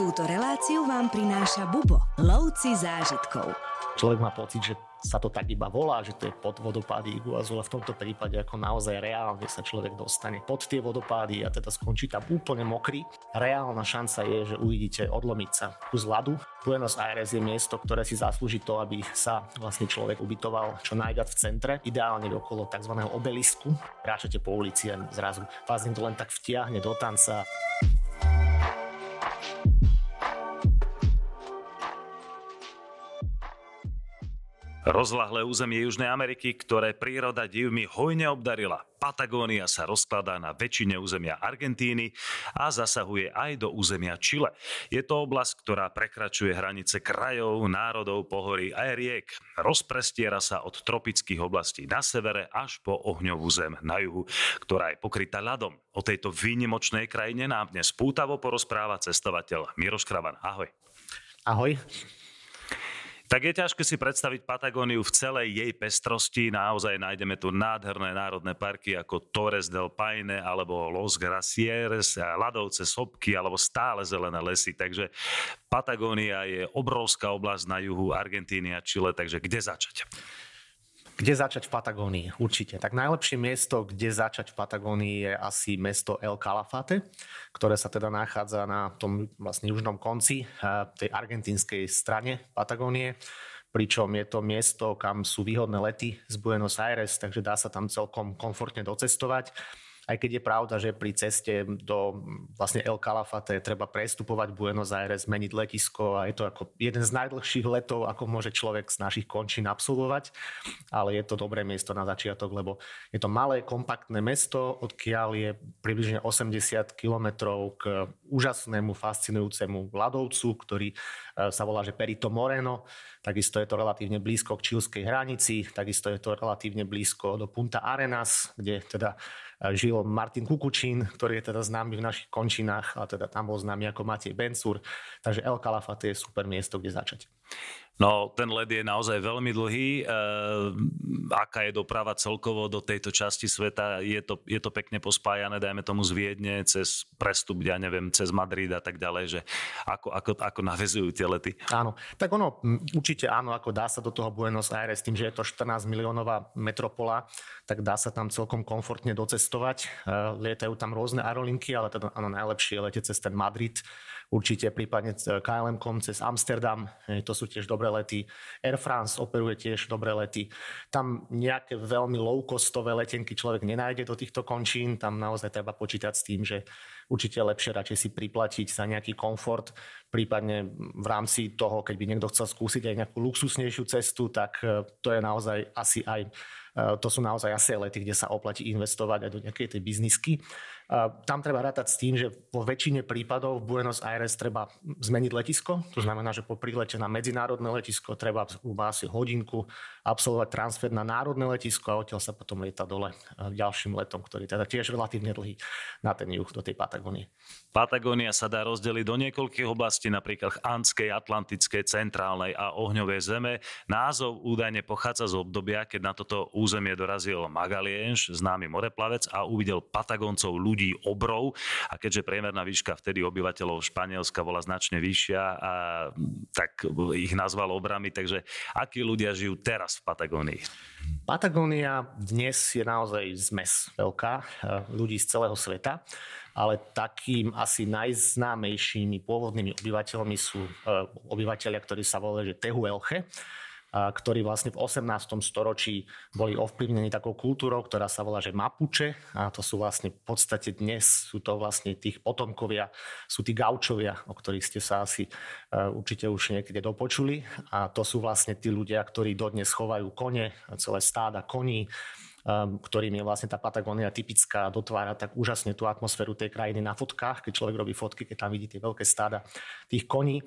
Túto reláciu vám prináša Bubo, lovci zážitkov. Človek má pocit, že sa to tak iba volá, že to je pod vodopády Iguazu, ale v tomto prípade ako naozaj reálne sa človek dostane pod tie vodopády a teda skončí tam úplne mokrý. Reálna šanca je, že uvidíte odlomiť sa kus ľadu. Buenos Aires je miesto, ktoré si zaslúži to, aby sa vlastne človek ubytoval čo najviac v centre, ideálne okolo tzv. obelisku. Kráčate po ulici a zrazu vás to len tak vtiahne do tanca. Rozlahlé územie Južnej Ameriky, ktoré príroda divmi hojne obdarila. Patagónia sa rozkladá na väčšine územia Argentíny a zasahuje aj do územia Čile. Je to oblasť, ktorá prekračuje hranice krajov, národov, pohorí aj riek. Rozprestiera sa od tropických oblastí na severe až po ohňovú zem na juhu, ktorá je pokrytá ľadom. O tejto výnimočnej krajine nám dnes pútavo porozpráva cestovateľ Miroš Kravan. Ahoj. Ahoj. Tak je ťažké si predstaviť Patagóniu v celej jej pestrosti. Naozaj nájdeme tu nádherné národné parky ako Torres del Paine alebo Los Gracieres, ľadovce, sopky alebo stále zelené lesy. Takže Patagónia je obrovská oblasť na juhu Argentíny a Chile, takže kde začať? Kde začať v Patagónii? Určite. Tak najlepšie miesto, kde začať v Patagónii je asi mesto El Calafate, ktoré sa teda nachádza na tom vlastne južnom konci eh, tej argentínskej strane Patagónie pričom je to miesto, kam sú výhodné lety z Buenos Aires, takže dá sa tam celkom komfortne docestovať aj keď je pravda, že pri ceste do vlastne El Calafate treba prestupovať Buenos Aires, zmeniť letisko a je to ako jeden z najdlhších letov, ako môže človek z našich končín absolvovať, ale je to dobré miesto na začiatok, lebo je to malé, kompaktné mesto, odkiaľ je približne 80 kilometrov k úžasnému, fascinujúcemu ľadovcu, ktorý e, sa volá, že Perito Moreno. Takisto je to relatívne blízko k čilskej hranici, takisto je to relatívne blízko do Punta Arenas, kde teda žil Martin Kukučín, ktorý je teda známy v našich končinách, a teda tam bol známy ako Matej Bensur. Takže El Calafate je super miesto, kde začať. No, ten led je naozaj veľmi dlhý. E, aká je doprava celkovo do tejto časti sveta? Je to, je to pekne pospájané, dajme tomu z Viedne, cez prestup, ja neviem, cez Madrid a tak ďalej, že ako, ako, ako navezujú tie lety? Áno, tak ono určite áno, ako dá sa do toho Buenos Aires, tým, že je to 14 miliónová metropola, tak dá sa tam celkom komfortne docestovať. E, lietajú tam rôzne aerolinky, ale teda áno, najlepšie lete cez ten Madrid, určite prípadne KLM-kom cez Amsterdam, to sú tiež dobré lety. Air France operuje tiež dobré lety. Tam nejaké veľmi low-costové letenky človek nenájde do týchto končín, tam naozaj treba počítať s tým, že určite lepšie radšej si priplatiť za nejaký komfort, prípadne v rámci toho, keď by niekto chcel skúsiť aj nejakú luxusnejšiu cestu, tak e, to je naozaj asi aj to sú naozaj asi lety, kde sa oplatí investovať aj do nejakej tej biznisky. Tam treba rátať s tým, že vo väčšine prípadov v Buenos Aires treba zmeniť letisko. To znamená, že po prílete na medzinárodné letisko treba asi hodinku absolvovať transfer na národné letisko a odtiaľ sa potom lieta dole ďalším letom, ktorý teda tiež relatívne dlhý na ten juh do tej Patagónie. Patagónia sa dá rozdeliť do niekoľkých oblastí, napríklad Andskej, Atlantickej, Centrálnej a Ohňovej zeme. Názov údajne pochádza z obdobia, keď na toto územie dorazil Magalienš, známy moreplavec a uvidel Patagóncov ľudí ľudí obrov a keďže priemerná výška vtedy obyvateľov Španielska bola značne vyššia, a, tak ich nazval obrami. Takže akí ľudia žijú teraz v Patagónii? Patagónia dnes je naozaj zmes veľká e, ľudí z celého sveta, ale takým asi najznámejšími pôvodnými obyvateľmi sú e, obyvateľia, ktorí sa volajú že Tehuelche ktorí vlastne v 18. storočí boli ovplyvnení takou kultúrou, ktorá sa volá, že Mapuche. A to sú vlastne v podstate dnes, sú to vlastne tých potomkovia, sú tí gaučovia, o ktorých ste sa asi uh, určite už niekde dopočuli. A to sú vlastne tí ľudia, ktorí dodnes chovajú kone, celé stáda koní, ktorým je vlastne tá Patagónia typická, dotvára tak úžasne tú atmosféru tej krajiny na fotkách, keď človek robí fotky, keď tam vidí tie veľké stáda tých koní.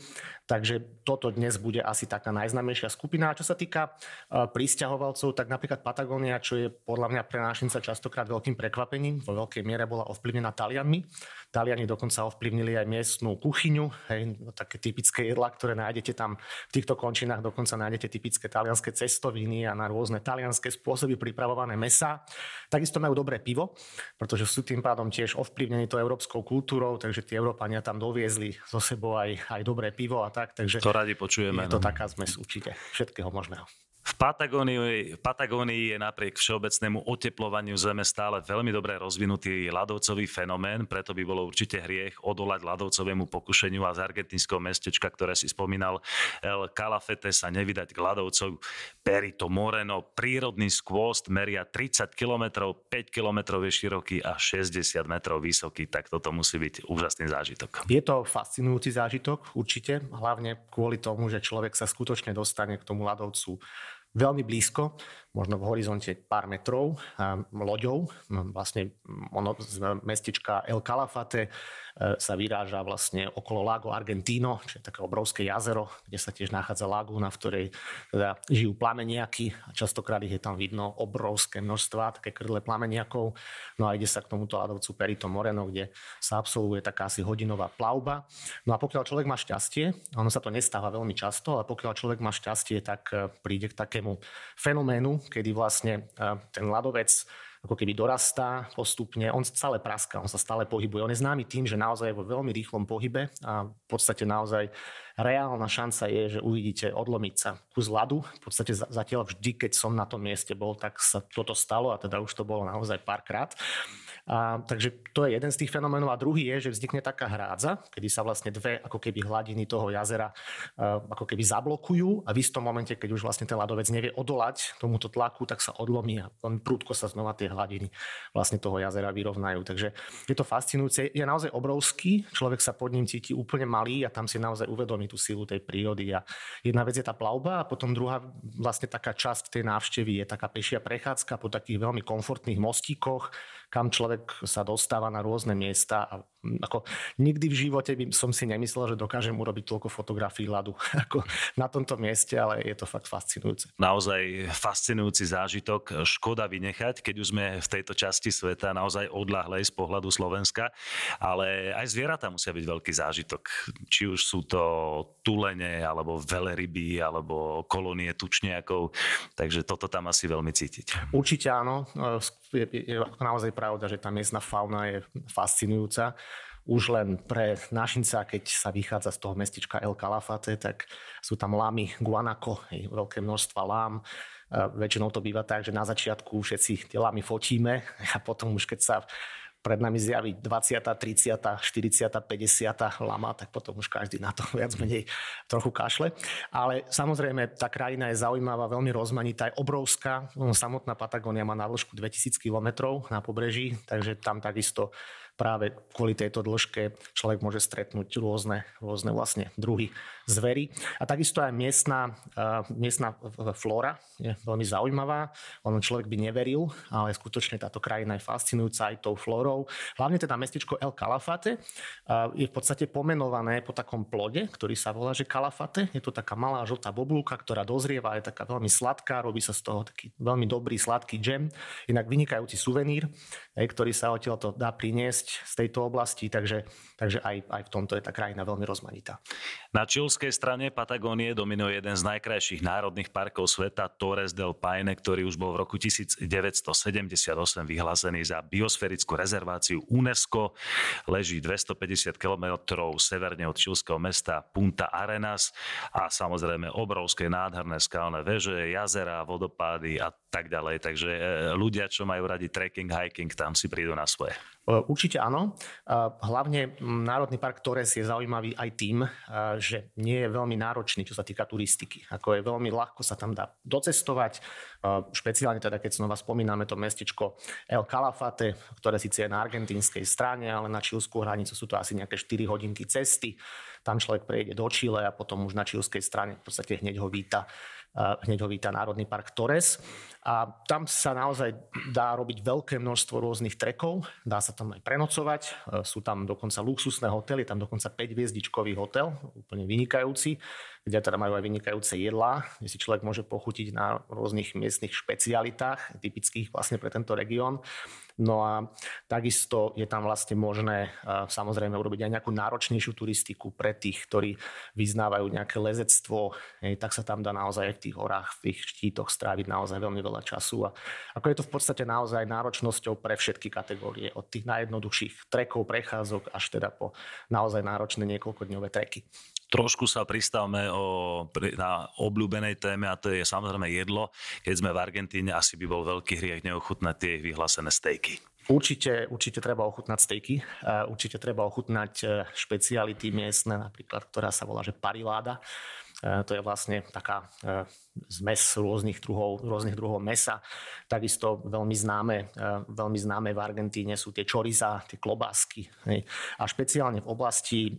Takže toto dnes bude asi taká najznamejšia skupina. A čo sa týka uh, pristahovalcov, tak napríklad Patagónia, čo je podľa mňa pre nášinca častokrát veľkým prekvapením, vo veľkej miere bola ovplyvnená Talianmi. Taliani dokonca ovplyvnili aj miestnú kuchyňu, hej, no, také typické jedla, ktoré nájdete tam v týchto končinách, dokonca nájdete typické talianské cestoviny a na rôzne talianské spôsoby pripravované mesa. Takisto majú dobré pivo, pretože sú tým pádom tiež ovplyvnení to európskou kultúrou, takže tí Európania tam doviezli zo sebou aj, aj dobré pivo a tak. Takže to radi počujeme. Je to no. taká zmes určite všetkého možného. V Patagónii, v Patagónii je napriek všeobecnému oteplovaniu Zeme stále veľmi dobre rozvinutý ľadovcový fenomén, preto by bolo určite hriech odolať ľadovcovému pokušeniu a z argentínskeho mestečka, ktoré si spomínal, El Calafete sa nevydať k ľadovcov Perito Moreno. Prírodný skvost meria 30 km, 5 km je široký a 60 metrov vysoký, tak toto musí byť úžasný zážitok. Je to fascinujúci zážitok, určite, hlavne kvôli tomu, že človek sa skutočne dostane k tomu ľadovcu veľmi blízko, možno v horizonte pár metrov loďou. Vlastne ono z mestečka El Calafate E, sa vyráža vlastne okolo Lago Argentino, čo je také obrovské jazero, kde sa tiež nachádza lagúna, v ktorej teda žijú plameniaky a častokrát ich je tam vidno obrovské množstva, také krdle plameniakov. No a ide sa k tomuto ľadovcu Perito Moreno, kde sa absolvuje taká asi hodinová plavba. No a pokiaľ človek má šťastie, ono sa to nestáva veľmi často, ale pokiaľ človek má šťastie, tak e, príde k takému fenoménu, kedy vlastne e, ten ľadovec ako keby dorastá postupne, on stále praská, on sa stále pohybuje. On je známy tým, že naozaj je vo veľmi rýchlom pohybe a v podstate naozaj reálna šanca je, že uvidíte odlomiť sa kus ľadu. V podstate zatiaľ vždy, keď som na tom mieste bol, tak sa toto stalo a teda už to bolo naozaj párkrát. A, takže to je jeden z tých fenoménov. A druhý je, že vznikne taká hrádza, kedy sa vlastne dve ako keby hladiny toho jazera ako keby zablokujú a v istom momente, keď už vlastne ten ľadovec nevie odolať tomuto tlaku, tak sa odlomí a len prúdko sa znova tie hladiny vlastne toho jazera vyrovnajú. Takže je to fascinujúce. Je naozaj obrovský, človek sa pod ním cíti úplne malý a tam si naozaj uvedomí tú silu tej prírody. A jedna vec je tá plavba a potom druhá vlastne taká časť tej návštevy je taká pešia prechádzka po takých veľmi komfortných mostíkoch, kam človek sa dostáva na rôzne miesta a ako nikdy v živote by som si nemyslel, že dokážem urobiť toľko fotografií ľadu ako na tomto mieste, ale je to fakt fascinujúce. Naozaj fascinujúci zážitok. Škoda vynechať, keď už sme v tejto časti sveta naozaj odľahlej z pohľadu Slovenska, ale aj zvieratá musia byť veľký zážitok. Či už sú to tulene, alebo veleryby, alebo kolónie tučniakov. Takže toto tam asi veľmi cítiť. Určite áno. Je, je, je naozaj pravda, že tá miestna fauna je fascinujúca. Už len pre našinca, keď sa vychádza z toho mestička El Calafate, tak sú tam lamy guanako, veľké množstva lám. Väčšinou to býva tak, že na začiatku všetci tie lamy fotíme a potom už keď sa pred nami zjaví 20., 30., 40., 50. lama, tak potom už každý na to viac menej trochu kašle. Ale samozrejme, tá krajina je zaujímavá, veľmi rozmanitá, je obrovská. Samotná Patagónia má na dĺžku 2000 km na pobreží, takže tam takisto práve kvôli tejto dĺžke človek môže stretnúť rôzne, rôzne vlastne druhy zvery. A takisto aj miestna, miestna flóra je veľmi zaujímavá. Ono človek by neveril, ale skutočne táto krajina je fascinujúca aj tou flórou. Hlavne teda mestečko El Calafate je v podstate pomenované po takom plode, ktorý sa volá, že Calafate. Je to taká malá žltá bobulka, ktorá dozrieva, je taká veľmi sladká, robí sa z toho taký veľmi dobrý sladký džem. Inak vynikajúci suvenír, ktorý sa odtiaľ to dá priniesť z tejto oblasti, takže, takže aj, aj v tomto je tá krajina veľmi rozmanitá. Na čilskej strane Patagónie dominuje jeden z najkrajších národných parkov sveta, Torres del Paine, ktorý už bol v roku 1978 vyhlásený za biosférickú rezerváciu UNESCO. Leží 250 km severne od čilského mesta Punta Arenas a samozrejme obrovské nádherné skalné veže, jazera, vodopády a tak ďalej. Takže e, ľudia, čo majú radi trekking, hiking, tam si prídu na svoje. E, určite áno. E, hlavne Národný park Torres je zaujímavý aj tým, že nie je veľmi náročný, čo sa týka turistiky. Ako je veľmi ľahko sa tam dá docestovať. Špeciálne teda, keď znova spomíname to mestečko El Calafate, ktoré síce je na argentínskej strane, ale na čilskú hranicu sú to asi nejaké 4 hodinky cesty. Tam človek prejde do Čile a potom už na čilskej strane v podstate hneď ho víta hneď ho víta Národný park Torres. A tam sa naozaj dá robiť veľké množstvo rôznych trekov, dá sa tam aj prenocovať, e, sú tam dokonca luxusné hotely, tam dokonca 5 hviezdičkový hotel, úplne vynikajúci, kde teda majú aj vynikajúce jedlá, kde si človek môže pochutiť na rôznych miestnych špecialitách, typických vlastne pre tento región. No a takisto je tam vlastne možné samozrejme urobiť aj nejakú náročnejšiu turistiku pre tých, ktorí vyznávajú nejaké lezectvo, tak sa tam dá naozaj v tých horách, v tých štítoch stráviť naozaj veľmi veľa času. A ako je to v podstate naozaj náročnosťou pre všetky kategórie, od tých najjednoduchších trekov, prechádzok až teda po naozaj náročné niekoľkodňové treky. Trošku sa pristavme o, na obľúbenej téme a to je samozrejme jedlo. Keď sme v Argentíne, asi by bol veľký hriech neochutnať tie vyhlásené stejky. Určite, určite treba ochutnať stejky, určite treba ochutnať e, špeciality miestne, napríklad, ktorá sa volá, že pariláda. E, to je vlastne taká e, zmes rôznych druhov, rôznych druhov mesa. Takisto veľmi známe, veľmi známe v Argentíne sú tie čoriza, tie klobásky. A špeciálne v oblasti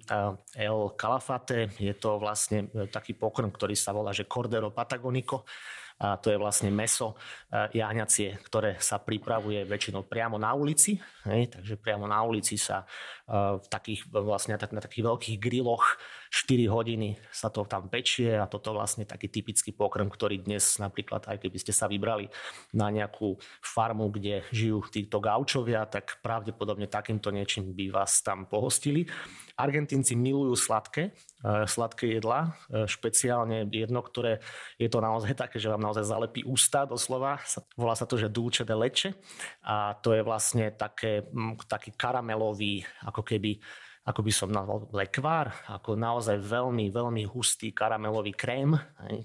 El Calafate je to vlastne taký pokrm, ktorý sa volá, že Cordero Patagonico a to je vlastne meso e, jahňacie, ktoré sa pripravuje väčšinou priamo na ulici. Takže priamo na ulici sa e, v takých, vlastne na takých veľkých griloch 4 hodiny sa to tam pečie a toto vlastne taký typický pokrm, ktorý dnes napríklad, aj keby ste sa vybrali na nejakú farmu, kde žijú títo gaučovia, tak pravdepodobne takýmto niečím by vás tam pohostili. Argentínci milujú sladké, e, sladké jedlá, e, špeciálne jedno, ktoré je to naozaj také, že vám naozaj zalepí ústa doslova. Volá sa to, že dulce de leche a to je vlastne také, taký karamelový, ako keby ako by som nazval lekvár, ako naozaj veľmi, veľmi hustý karamelový krém,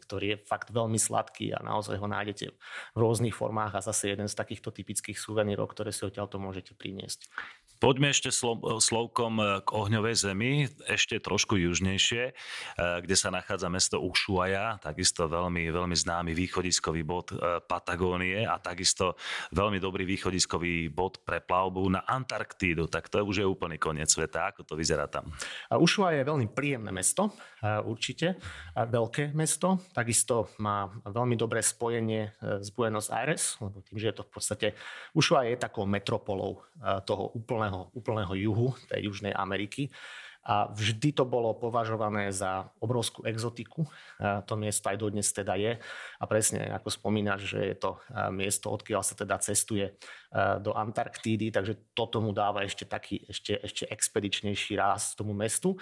ktorý je fakt veľmi sladký a naozaj ho nájdete v rôznych formách a zase jeden z takýchto typických suvenírov, ktoré si odtiaľto môžete priniesť. Poďme ešte slovkom e, k ohňovej zemi, ešte trošku južnejšie, e, kde sa nachádza mesto Ushuaia, takisto veľmi, veľmi známy východiskový bod e, Patagónie a takisto veľmi dobrý východiskový bod pre plavbu na Antarktídu. Tak to už je úplný koniec sveta. Ako to vyzerá tam? Ushuaia je veľmi príjemné mesto, určite. Veľké mesto. Takisto má veľmi dobré spojenie s Buenos Aires, lebo tým, že je to v podstate... Ushuaia je takou metropolou toho úplného úplného, úplného juhu tej Južnej Ameriky. A vždy to bolo považované za obrovskú exotiku. To miesto aj dodnes teda je. A presne ako spomínaš, že je to miesto, odkiaľ sa teda cestuje do Antarktídy, takže toto mu dáva ešte taký ešte, ešte expedičnejší ráz tomu mestu.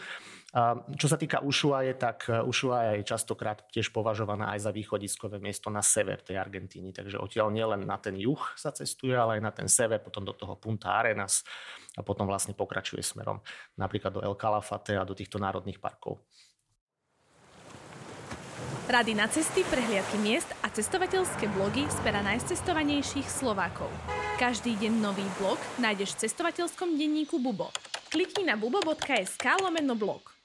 Čo sa týka Ushuaie, tak Ushuaia je častokrát tiež považovaná aj za východiskové miesto na sever tej Argentíny. Takže odtiaľ nielen na ten juh sa cestuje, ale aj na ten sever, potom do toho Punta Arenas a potom vlastne pokračuje smerom napríklad do El Calafate a do týchto národných parkov. Rady na cesty, prehliadky miest a cestovateľské blogy z pera najcestovanejších Slovákov. Každý deň nový blog nájdeš v cestovateľskom denníku Bubo. Klikni na bubo.sk lomeno blog.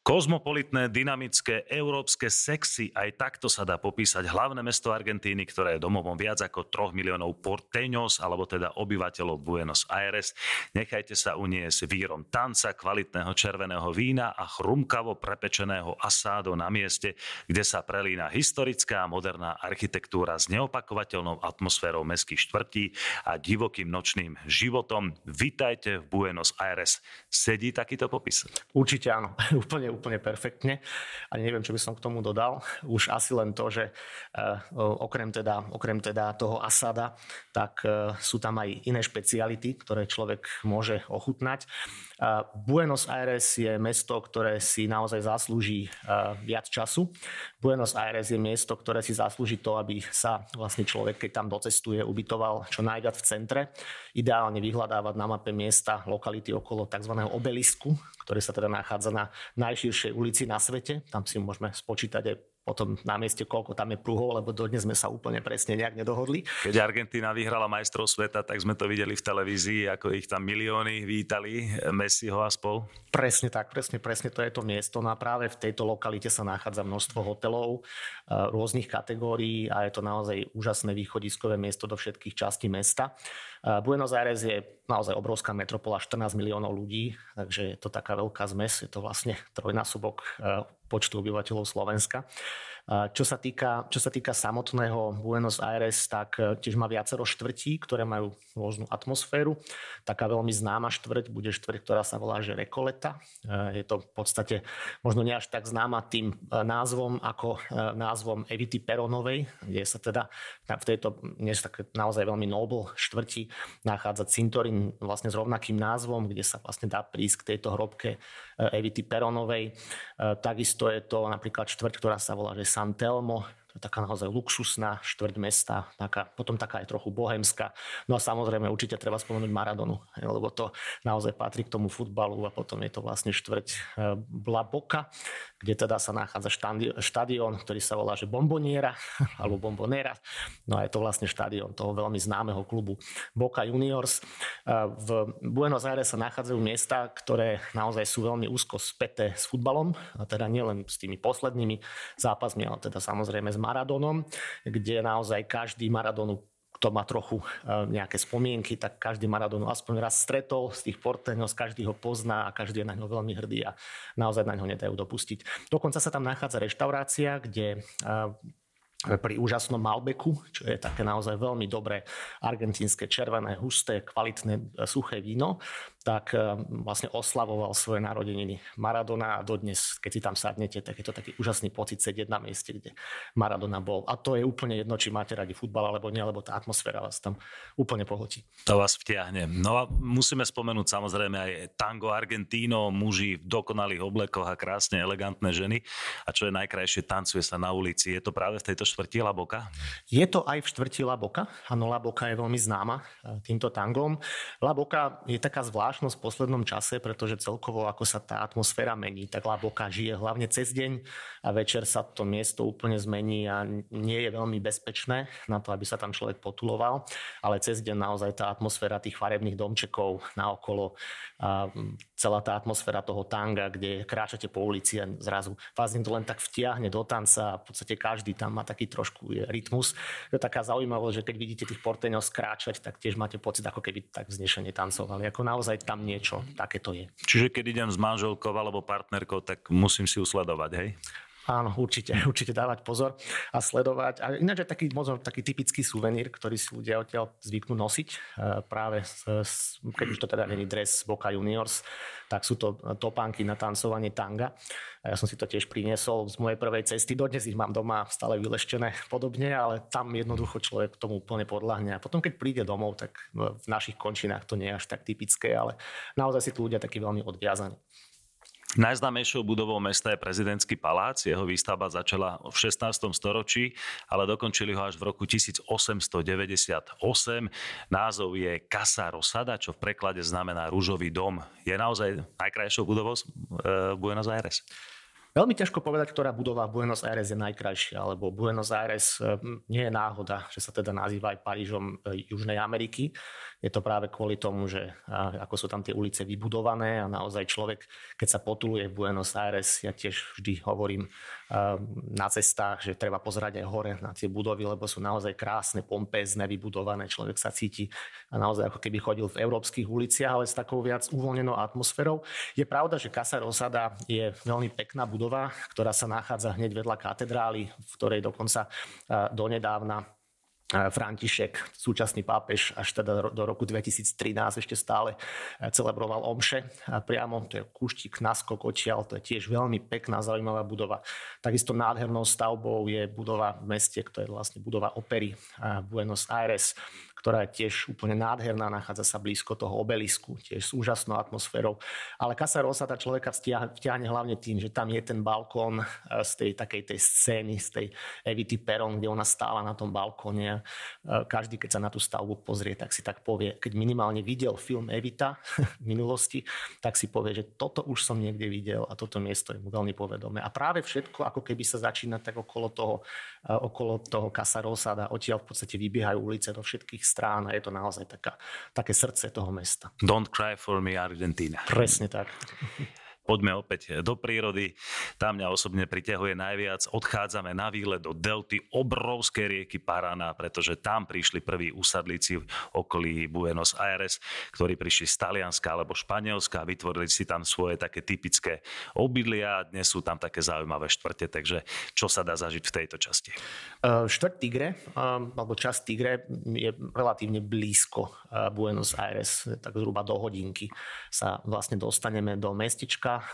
Kozmopolitné, dynamické, európske sexy, aj takto sa dá popísať hlavné mesto Argentíny, ktoré je domovom viac ako 3 miliónov porteños, alebo teda obyvateľov Buenos Aires. Nechajte sa uniesť vírom tanca, kvalitného červeného vína a chrumkavo prepečeného asádo na mieste, kde sa prelína historická a moderná architektúra s neopakovateľnou atmosférou mestských štvrtí a divokým nočným životom. Vitajte v Buenos Aires. Sedí takýto popis? Určite áno, úplne perfektne. A neviem, čo by som k tomu dodal. Už asi len to, že eh, okrem teda, okrem teda toho asada, tak eh, sú tam aj iné špeciality, ktoré človek môže ochutnať. Buenos Aires je mesto, ktoré si naozaj zaslúži viac času. Buenos Aires je miesto, ktoré si zaslúži to, aby sa vlastne človek, keď tam docestuje, ubytoval čo najviac v centre. Ideálne vyhľadávať na mape miesta, lokality okolo tzv. obelisku, ktorý sa teda nachádza na najširšej ulici na svete. Tam si môžeme spočítať aj potom na mieste, koľko tam je pruhov, lebo dodnes sme sa úplne presne nejak nedohodli. Keď Argentína vyhrala majstrov sveta, tak sme to videli v televízii, ako ich tam milióny vítali, Messiho a spol. Presne tak, presne, presne to je to miesto. No a práve v tejto lokalite sa nachádza množstvo hotelov eh, rôznych kategórií a je to naozaj úžasné východiskové miesto do všetkých častí mesta. Eh, Buenos Aires je naozaj obrovská metropola, 14 miliónov ľudí, takže je to taká veľká zmes, je to vlastne trojnásobok eh, počtu obyvateľov Slovenska. Čo sa týka, čo sa týka samotného Buenos Aires, tak e, tiež má viacero štvrtí, ktoré majú rôznu atmosféru. Taká veľmi známa štvrť bude štvrť, ktorá sa volá že Rekoleta. E, je to v podstate možno nie až tak známa tým e, názvom ako názvom Evity Peronovej, kde sa teda v tejto dnes tak naozaj veľmi noble štvrti nachádza cintorín vlastne s rovnakým názvom, kde sa vlastne dá prísť k tejto hrobke Evity Peronovej. Takisto je to napríklad štvrť, ktorá sa volá že San Telmo, taká naozaj luxusná štvrť mesta, taká, potom taká aj trochu bohemská. No a samozrejme určite treba spomenúť Maradonu, lebo to naozaj patrí k tomu futbalu a potom je to vlastne štvrť e, La Boca, kde teda sa nachádza štadión, ktorý sa volá že Bomboniera alebo Bombonera. No a je to vlastne štadión toho veľmi známeho klubu Boca Juniors. E, v Buenos Aires sa nachádzajú miesta, ktoré naozaj sú veľmi úzko späté s futbalom, a teda nielen s tými poslednými zápasmi, ale teda samozrejme s Maradonom, kde naozaj každý Maradonu kto má trochu e, nejaké spomienky, tak každý Maradonu aspoň raz stretol z tých porteňov, každý ho pozná a každý je na ňo veľmi hrdý a naozaj na ňo nedajú dopustiť. Dokonca sa tam nachádza reštaurácia, kde e, pri úžasnom Malbeku, čo je také naozaj veľmi dobré argentínske, červené, husté, kvalitné, e, suché víno, tak e, vlastne oslavoval svoje narodeniny Maradona a dodnes, keď si tam sadnete, tak je to taký úžasný pocit sedieť na mieste, kde Maradona bol. A to je úplne jedno, či máte radi futbal alebo nie, lebo tá atmosféra vás tam úplne pohltí. To vás vtiahne. No a musíme spomenúť samozrejme aj tango Argentíno, muži v dokonalých oblekoch a krásne elegantné ženy. A čo je najkrajšie, tancuje sa na ulici. Je to práve v tejto štvrti Laboka? Je to aj v štvrti Laboka. Áno, Laboka je veľmi známa e, týmto tangom. Laboka je taká zvláštnosť v poslednom čase, pretože celkovo ako sa tá atmosféra mení, tak Laboka žije hlavne cez deň a večer sa to miesto úplne zmení a nie je veľmi bezpečné na to, aby sa tam človek potuloval, ale cez deň naozaj tá atmosféra tých farebných domčekov naokolo, a celá tá atmosféra toho tanga, kde kráčate po ulici a zrazu vás to len tak vtiahne do tanca a v podstate každý tam má taký trošku rytmus. To je taká zaujímavosť, že keď vidíte tých porteňov skráčať, tak tiež máte pocit, ako keby tak vznešene tancovali. Ako naozaj tam niečo takéto je. Čiže keď idem s manželkou alebo partnerkou, tak musím si usledovať, hej? Áno, určite, určite dávať pozor a sledovať. A ináč je taký, možno taký typický suvenír, ktorý si ľudia odtiaľ zvyknú nosiť. E, práve, keď už to teda není dres Boca Juniors, tak sú to topánky na tancovanie tanga. Ja som si to tiež priniesol z mojej prvej cesty. Dodnes ich mám doma stále vyleštené podobne, ale tam jednoducho človek tomu úplne podľahne. A potom, keď príde domov, tak v našich končinách to nie je až tak typické, ale naozaj si tu ľudia takí veľmi odviazaní. Najznámejšou budovou mesta je prezidentský palác. Jeho výstavba začala v 16. storočí, ale dokončili ho až v roku 1898. Názov je Casa Rosada, čo v preklade znamená rúžový dom. Je naozaj najkrajšou budovou e, Buenos Aires? Veľmi ťažko povedať, ktorá budova v Buenos Aires je najkrajšia, lebo Buenos Aires e, nie je náhoda, že sa teda nazýva aj Parížom e, Južnej Ameriky. Je to práve kvôli tomu, že ako sú tam tie ulice vybudované a naozaj človek, keď sa potuluje v Buenos Aires, ja tiež vždy hovorím na cestách, že treba pozerať aj hore na tie budovy, lebo sú naozaj krásne, pompezne, vybudované. Človek sa cíti a naozaj ako keby chodil v európskych uliciach, ale s takou viac uvoľnenou atmosférou. Je pravda, že Casa Rosada je veľmi pekná budova, ktorá sa nachádza hneď vedľa katedrály, v ktorej dokonca donedávna František, súčasný pápež, až teda do roku 2013 ešte stále e, celebroval omše priamo, to je kúštik naskok odtiaľ, to je tiež veľmi pekná, zaujímavá budova. Takisto nádhernou stavbou je budova v meste, to je vlastne budova opery Buenos Aires, ktorá je tiež úplne nádherná, nachádza sa blízko toho obelisku, tiež s úžasnou atmosférou. Ale Casa Rosa tá človeka vtiahne hlavne tým, že tam je ten balkón e, z tej takej tej scény, z tej Evity Peron, kde ona stála na tom balkóne. E, každý, keď sa na tú stavbu pozrie, tak si tak povie, keď minimálne videl film Evita v minulosti, tak si povie, že toto už som niekde videl a toto miesto je mu veľmi povedomé. A práve všetko, ako keby sa začína tak okolo toho, e, okolo toho Casa Rosada, odtiaľ v podstate vybiehajú ulice do všetkých strán a je to naozaj taká, také srdce toho mesta. Don't cry for me, Argentina. Presne tak. poďme opäť do prírody. Tam mňa osobne priťahuje najviac. Odchádzame na výlet do delty obrovskej rieky Paraná, pretože tam prišli prví usadlíci v okolí Buenos Aires, ktorí prišli z Talianska alebo Španielska a vytvorili si tam svoje také typické obydlia dnes sú tam také zaujímavé štvrte, takže čo sa dá zažiť v tejto časti? Uh, štvrť Tigre, um, alebo časť Tigre je relatívne blízko uh, Buenos Aires, tak zhruba do hodinky sa vlastne dostaneme do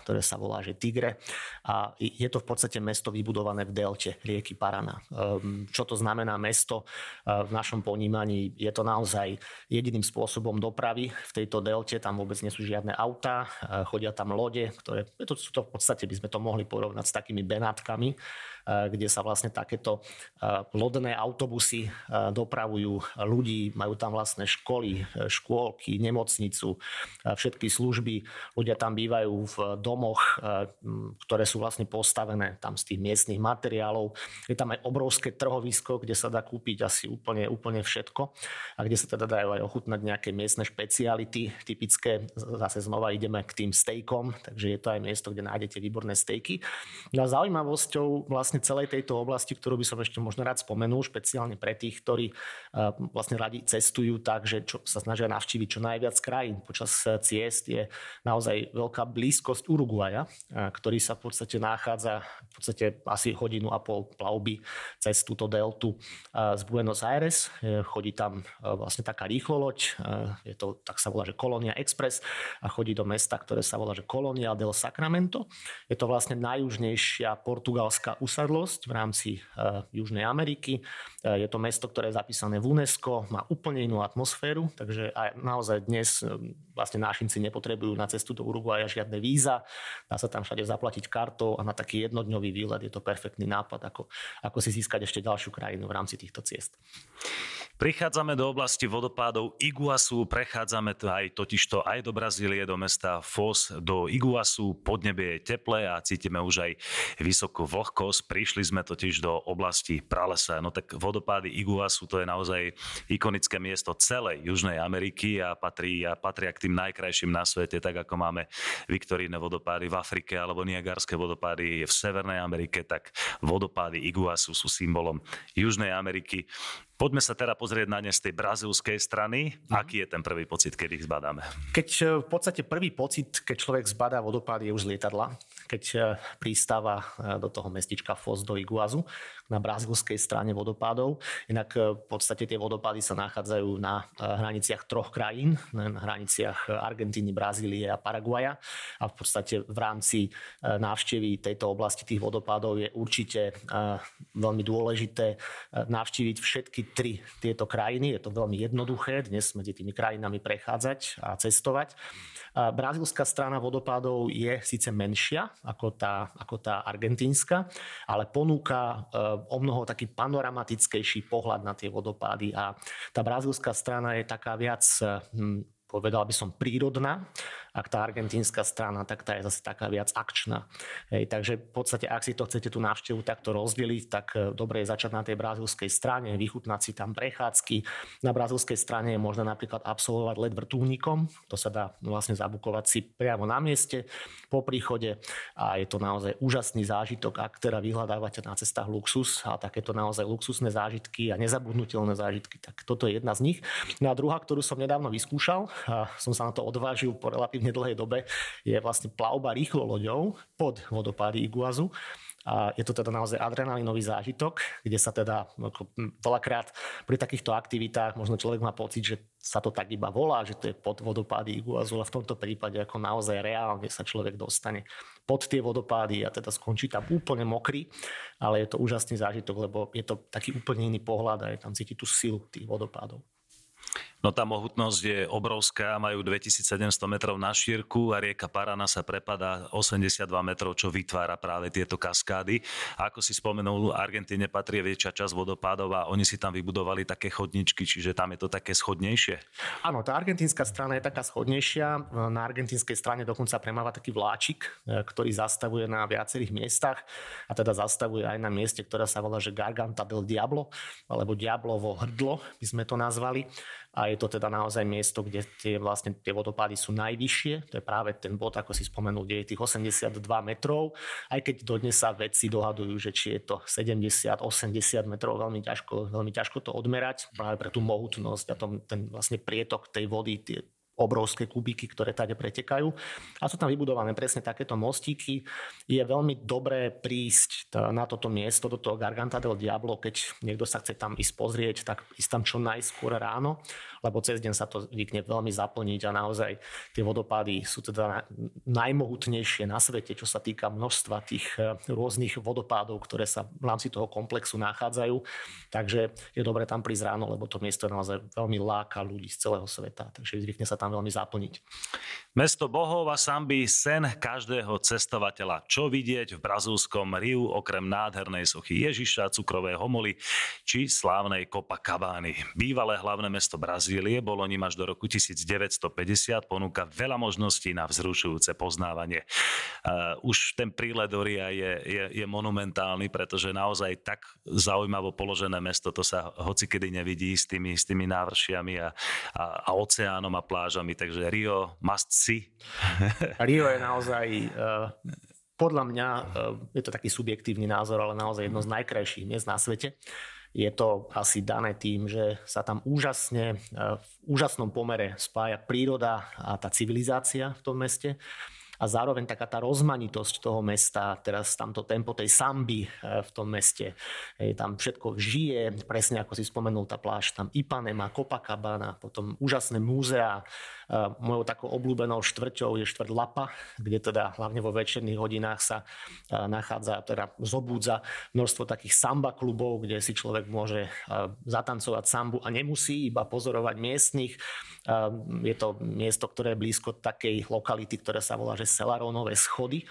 ktoré sa volá že Tigre a je to v podstate mesto vybudované v delte rieky Parana. Ehm, čo to znamená mesto? Ehm, v našom ponímaní je to naozaj jediným spôsobom dopravy v tejto delte, tam vôbec nie sú žiadne autá, ehm, chodia tam lode, ktoré to sú to v podstate by sme to mohli porovnať s takými benátkami, kde sa vlastne takéto lodné autobusy dopravujú ľudí, majú tam vlastné školy, škôlky, nemocnicu, všetky služby. Ľudia tam bývajú v domoch, ktoré sú vlastne postavené tam z tých miestnych materiálov. Je tam aj obrovské trhovisko, kde sa dá kúpiť asi úplne, úplne všetko a kde sa teda dajú aj ochutnať nejaké miestne špeciality typické. Zase znova ideme k tým stejkom, takže je to aj miesto, kde nájdete výborné stejky. No a zaujímavosťou vlastne vlastne celej tejto oblasti, ktorú by som ešte možno rád spomenul, špeciálne pre tých, ktorí eh, vlastne radi cestujú tak, že čo, sa snažia navštíviť čo najviac krajín. Počas eh, ciest je naozaj veľká blízkosť Uruguaja, eh, ktorý sa v podstate nachádza v podstate asi hodinu a pol plavby cez túto deltu z Buenos Aires. Chodí tam vlastne taká rýchloloď, je to, tak sa volá, že Colonia Express a chodí do mesta, ktoré sa volá, že Colonia del Sacramento. Je to vlastne najjužnejšia portugalská úsa zrkadlosť v rámci uh, Južnej Ameriky. Uh, je to mesto, ktoré je zapísané v UNESCO, má úplne inú atmosféru, takže aj naozaj dnes uh, vlastne nášinci nepotrebujú na cestu do Uruguaja žiadne víza, dá sa tam všade zaplatiť kartou a na taký jednodňový výlet je to perfektný nápad, ako, ako si získať ešte ďalšiu krajinu v rámci týchto ciest. Prichádzame do oblasti vodopádov Iguasu, prechádzame to aj totižto aj do Brazílie, do mesta Foz, do Iguasu, podnebie je teplé a cítime už aj vysokú vlhkosť. Prišli sme totiž do oblasti pralesa, no tak vodopády Iguasu to je naozaj ikonické miesto celej Južnej Ameriky a patrí, a patria k tým najkrajším na svete, tak ako máme Viktoríne vodopády v Afrike alebo Niagarské vodopády v Severnej Amerike, tak vodopády Iguasu sú symbolom Južnej Ameriky. Poďme sa teda pozrieť na ne z tej brazilskej strany. Mm. Aký je ten prvý pocit, keď ich zbadáme? Keď e, v podstate prvý pocit, keď človek zbadá vodopád, je už z lietadla. Keď e, pristáva e, do toho mestička Foz do Iguazu na brazilskej strane vodopádov. Inak v podstate tie vodopády sa nachádzajú na hraniciach troch krajín, na hraniciach Argentíny, Brazílie a Paraguaja. A v podstate v rámci návštevy tejto oblasti tých vodopádov je určite veľmi dôležité navštíviť všetky tri tieto krajiny. Je to veľmi jednoduché dnes medzi tými krajinami prechádzať a cestovať. Brazílska strana vodopádov je síce menšia ako tá, ako tá argentínska, ale ponúka e, o mnoho taký panoramatickejší pohľad na tie vodopády a tá brazílska strana je taká viac hm, povedal by som, prírodná. Ak tá argentínska strana, tak tá je zase taká viac akčná. Hej, takže v podstate, ak si to chcete tú návštevu takto rozdeliť, tak e, dobre je začať na tej brazilskej strane, vychutnať si tam prechádzky. Na brazilskej strane je možné napríklad absolvovať let vrtulníkom. To sa dá vlastne zabukovať si priamo na mieste po príchode a je to naozaj úžasný zážitok, ak teda vyhľadávate na cestách luxus a takéto naozaj luxusné zážitky a nezabudnutelné zážitky, tak toto je jedna z nich. No a druhá, ktorú som nedávno vyskúšal, a som sa na to odvážil po relatívne dlhej dobe, je vlastne plavba rýchlo loďou pod vodopády Iguazu. A je to teda naozaj adrenalinový zážitok, kde sa teda ako, veľakrát pri takýchto aktivitách možno človek má pocit, že sa to tak iba volá, že to je pod vodopády Iguazu, ale v tomto prípade ako naozaj reálne sa človek dostane pod tie vodopády a teda skončí tam úplne mokrý, ale je to úžasný zážitok, lebo je to taký úplne iný pohľad a je tam cítiť tú silu tých vodopádov. No tá mohutnosť je obrovská, majú 2700 metrov na šírku a rieka Parana sa prepadá 82 metrov, čo vytvára práve tieto kaskády. A ako si spomenul, Argentíne patrí väčšia časť vodopádov a oni si tam vybudovali také chodničky, čiže tam je to také schodnejšie. Áno, tá argentínska strana je taká schodnejšia. Na argentínskej strane dokonca premáva taký vláčik, e, ktorý zastavuje na viacerých miestach a teda zastavuje aj na mieste, ktoré sa volá, že Garganta del Diablo, alebo Diablovo hrdlo, by sme to nazvali a je to teda naozaj miesto, kde tie, vlastne, tie vodopády sú najvyššie. To je práve ten bod, ako si spomenul, kde je tých 82 metrov. Aj keď dodnes sa vedci dohadujú, že či je to 70, 80 metrov, veľmi ťažko, veľmi ťažko to odmerať práve pre tú mohutnosť a tom, ten vlastne prietok tej vody, tie obrovské kubiky, ktoré tady pretekajú. A sú tam vybudované presne takéto mostíky. Je veľmi dobré prísť na toto miesto, do toho Garganta del Diablo, keď niekto sa chce tam ísť pozrieť, tak ísť tam čo najskôr ráno, lebo cez deň sa to zvykne veľmi zaplniť a naozaj tie vodopády sú teda najmohutnejšie na svete, čo sa týka množstva tých eh, rôznych vodopádov, ktoré sa v rámci toho komplexu nachádzajú. Takže je dobré tam prísť ráno, lebo to miesto naozaj veľmi láka ľudí z celého sveta, takže zvykne sa tam veľmi zaplniť. Mesto bohov a samby, sen každého cestovateľa. Čo vidieť v brazúlskom Riu okrem nádhernej sochy Ježiša, cukrovej homoly či slávnej Copacabány. Bývalé hlavné mesto Brazílie bolo ním až do roku 1950, ponúka veľa možností na vzrušujúce poznávanie. Už ten prílet do Ria je, je, je monumentálny, pretože naozaj tak zaujímavo položené mesto, to sa hocikedy nevidí s tými, s tými návršiami a, a, a oceánom a plážami, takže Rio must si. Rio je naozaj uh, podľa mňa, uh, je to taký subjektívny názor, ale naozaj jedno z najkrajších miest na svete. Je to asi dané tým, že sa tam úžasne, uh, v úžasnom pomere spája príroda a tá civilizácia v tom meste. A zároveň taká tá rozmanitosť toho mesta, teraz tamto tempo tej samby v tom meste, tam všetko žije, presne ako si spomenul tá pláž, tam Ipanema, Copacabana, potom úžasné múzea, Mojou takou obľúbenou štvrťou je štvrť Lapa, kde teda hlavne vo večerných hodinách sa nachádza, teda zobúdza množstvo takých samba klubov, kde si človek môže zatancovať sambu a nemusí iba pozorovať miestnych. Je to miesto, ktoré je blízko takej lokality, ktoré sa volá, že Selarónové schody.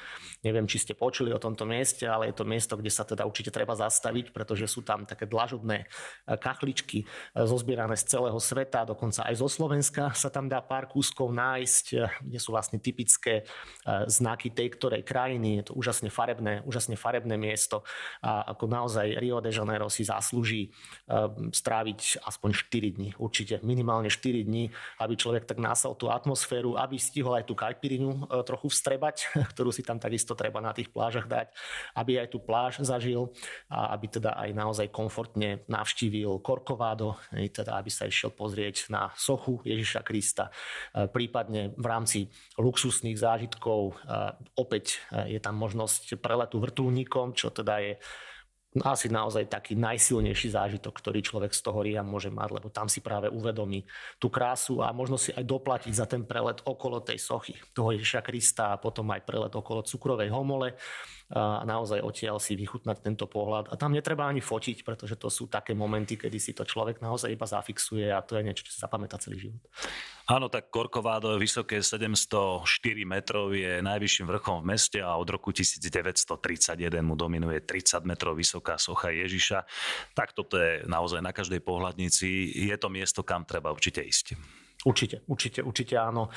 Neviem, či ste počuli o tomto mieste, ale je to miesto, kde sa teda určite treba zastaviť, pretože sú tam také dlažobné kachličky zozbierané z celého sveta, dokonca aj zo Slovenska sa tam dá pár pár kúskov nájsť, eh, kde sú vlastne typické eh, znaky tej ktorej krajiny. Je to úžasne farebné, úžasne farebné miesto a ako naozaj Rio de Janeiro si zaslúži eh, stráviť aspoň 4 dní, určite minimálne 4 dní, aby človek tak násal tú atmosféru, aby stihol aj tú kajpirinu trochu vstrebať, ktorú si tam takisto treba na tých plážach dať, aby aj tú pláž zažil a aby teda aj naozaj komfortne navštívil Korkovádo, teda aby sa išiel pozrieť na sochu Ježiša Krista, prípadne v rámci luxusných zážitkov e, opäť e, je tam možnosť preletu vrtulníkom, čo teda je asi naozaj taký najsilnejší zážitok, ktorý človek z toho RIA môže mať, lebo tam si práve uvedomí tú krásu a možno si aj doplatiť za ten prelet okolo tej sochy toho Ježiša Krista a potom aj prelet okolo cukrovej homole a naozaj odtiaľ si vychutnať tento pohľad. A tam netreba ani fotiť, pretože to sú také momenty, kedy si to človek naozaj iba zafixuje a to je niečo, čo sa zapamätá celý život. Áno, tak Korkovádo je vysoké 704 metrov, je najvyšším vrchom v meste a od roku 1931 mu dominuje 30 metrov vysoká socha Ježiša. Tak toto je naozaj na každej pohľadnici. Je to miesto, kam treba určite ísť. Určite, určite, určite áno.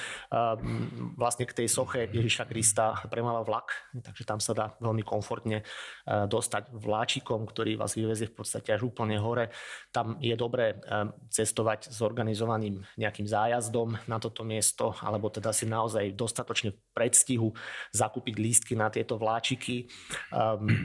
Vlastne k tej soche Ježiša Krista premáva vlak, takže tam sa dá veľmi komfortne dostať vláčikom, ktorý vás vyvezie v podstate až úplne hore. Tam je dobré cestovať s organizovaným nejakým zájazdom na toto miesto, alebo teda si naozaj dostatočne predstihu zakúpiť lístky na tieto vláčiky.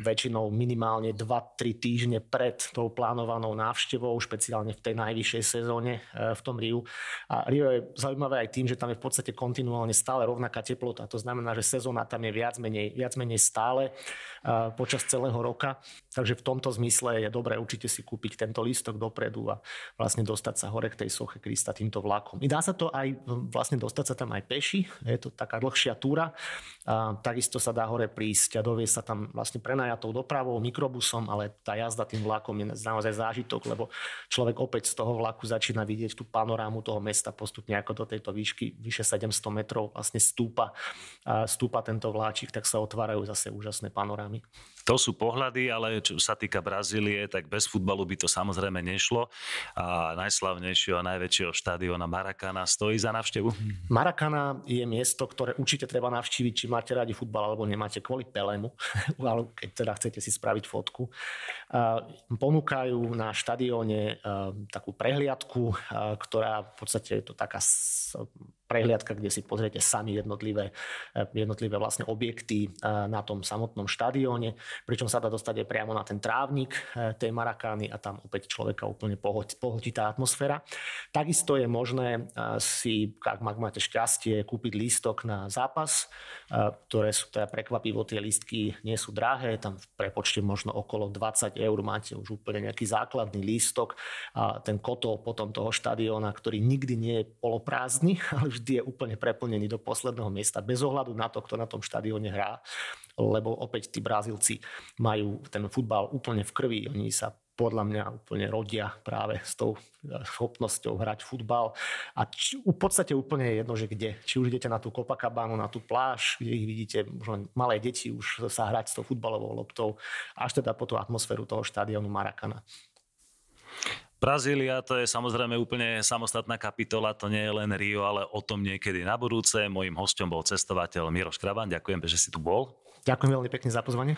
Väčšinou minimálne 2-3 týždne pred tou plánovanou návštevou, špeciálne v tej najvyššej sezóne v tom Riu. A Rio je zaujímavé aj tým, že tam je v podstate kontinuálne stále rovnaká teplota. To znamená, že sezóna tam je viac menej, viac menej stále uh, počas celého roka. Takže v tomto zmysle je dobré určite si kúpiť tento lístok dopredu a vlastne dostať sa hore k tej soche Krista týmto vlakom. I dá sa to aj vlastne dostať sa tam aj peši. Je to taká dlhšia túra. A takisto sa dá hore prísť a dovie sa tam vlastne prenajatou dopravou, mikrobusom, ale tá jazda tým vlakom je naozaj zážitok, lebo človek opäť z toho vlaku začína vidieť tú panorámu toho mesta postupne ako do tejto výšky vyše 700 metrov vlastne stúpa, stúpa tento vláčik, tak sa otvárajú zase úžasné panorámy. To sú pohľady, ale čo sa týka Brazílie, tak bez futbalu by to samozrejme nešlo. A najslavnejšieho a najväčšieho štadiona Maracana stojí za návštevu? Maracana je miesto, ktoré určite treba navštíviť, či máte radi futbal alebo nemáte kvôli Pelému, ale keď teda chcete si spraviť fotku. Ponúkajú na štadióne takú prehliadku, ktorá v podstate je to taká prehliadka, kde si pozriete sami jednotlivé, jednotlivé vlastne objekty na tom samotnom štadióne pričom sa dá dostať aj priamo na ten trávnik tej Marakány a tam opäť človeka úplne pohodí tá atmosféra. Takisto je možné si, ak máte šťastie, kúpiť lístok na zápas, ktoré sú teda prekvapivo, tie lístky nie sú drahé, tam v prepočte možno okolo 20 eur máte už úplne nejaký základný lístok a ten kotol potom toho štadióna, ktorý nikdy nie je poloprázdny, ale vždy je úplne preplnený do posledného miesta, bez ohľadu na to, kto na tom štadióne hrá lebo opäť tí Brazílci majú ten futbal úplne v krvi. Oni sa podľa mňa úplne rodia práve s tou e, schopnosťou hrať futbal. A či, v podstate úplne je jedno, že kde. Či už idete na tú Copacabanu, na tú pláž, kde ich vidíte, možno malé deti už sa hrať s tou futbalovou loptou, až teda po tú atmosféru toho štadionu Maracana. Brazília to je samozrejme úplne samostatná kapitola, to nie je len Rio, ale o tom niekedy na budúce. Mojím hostom bol cestovateľ Miroš Kraban, ďakujem, že si tu bol. Ďakujem veľmi pekne za pozvanie.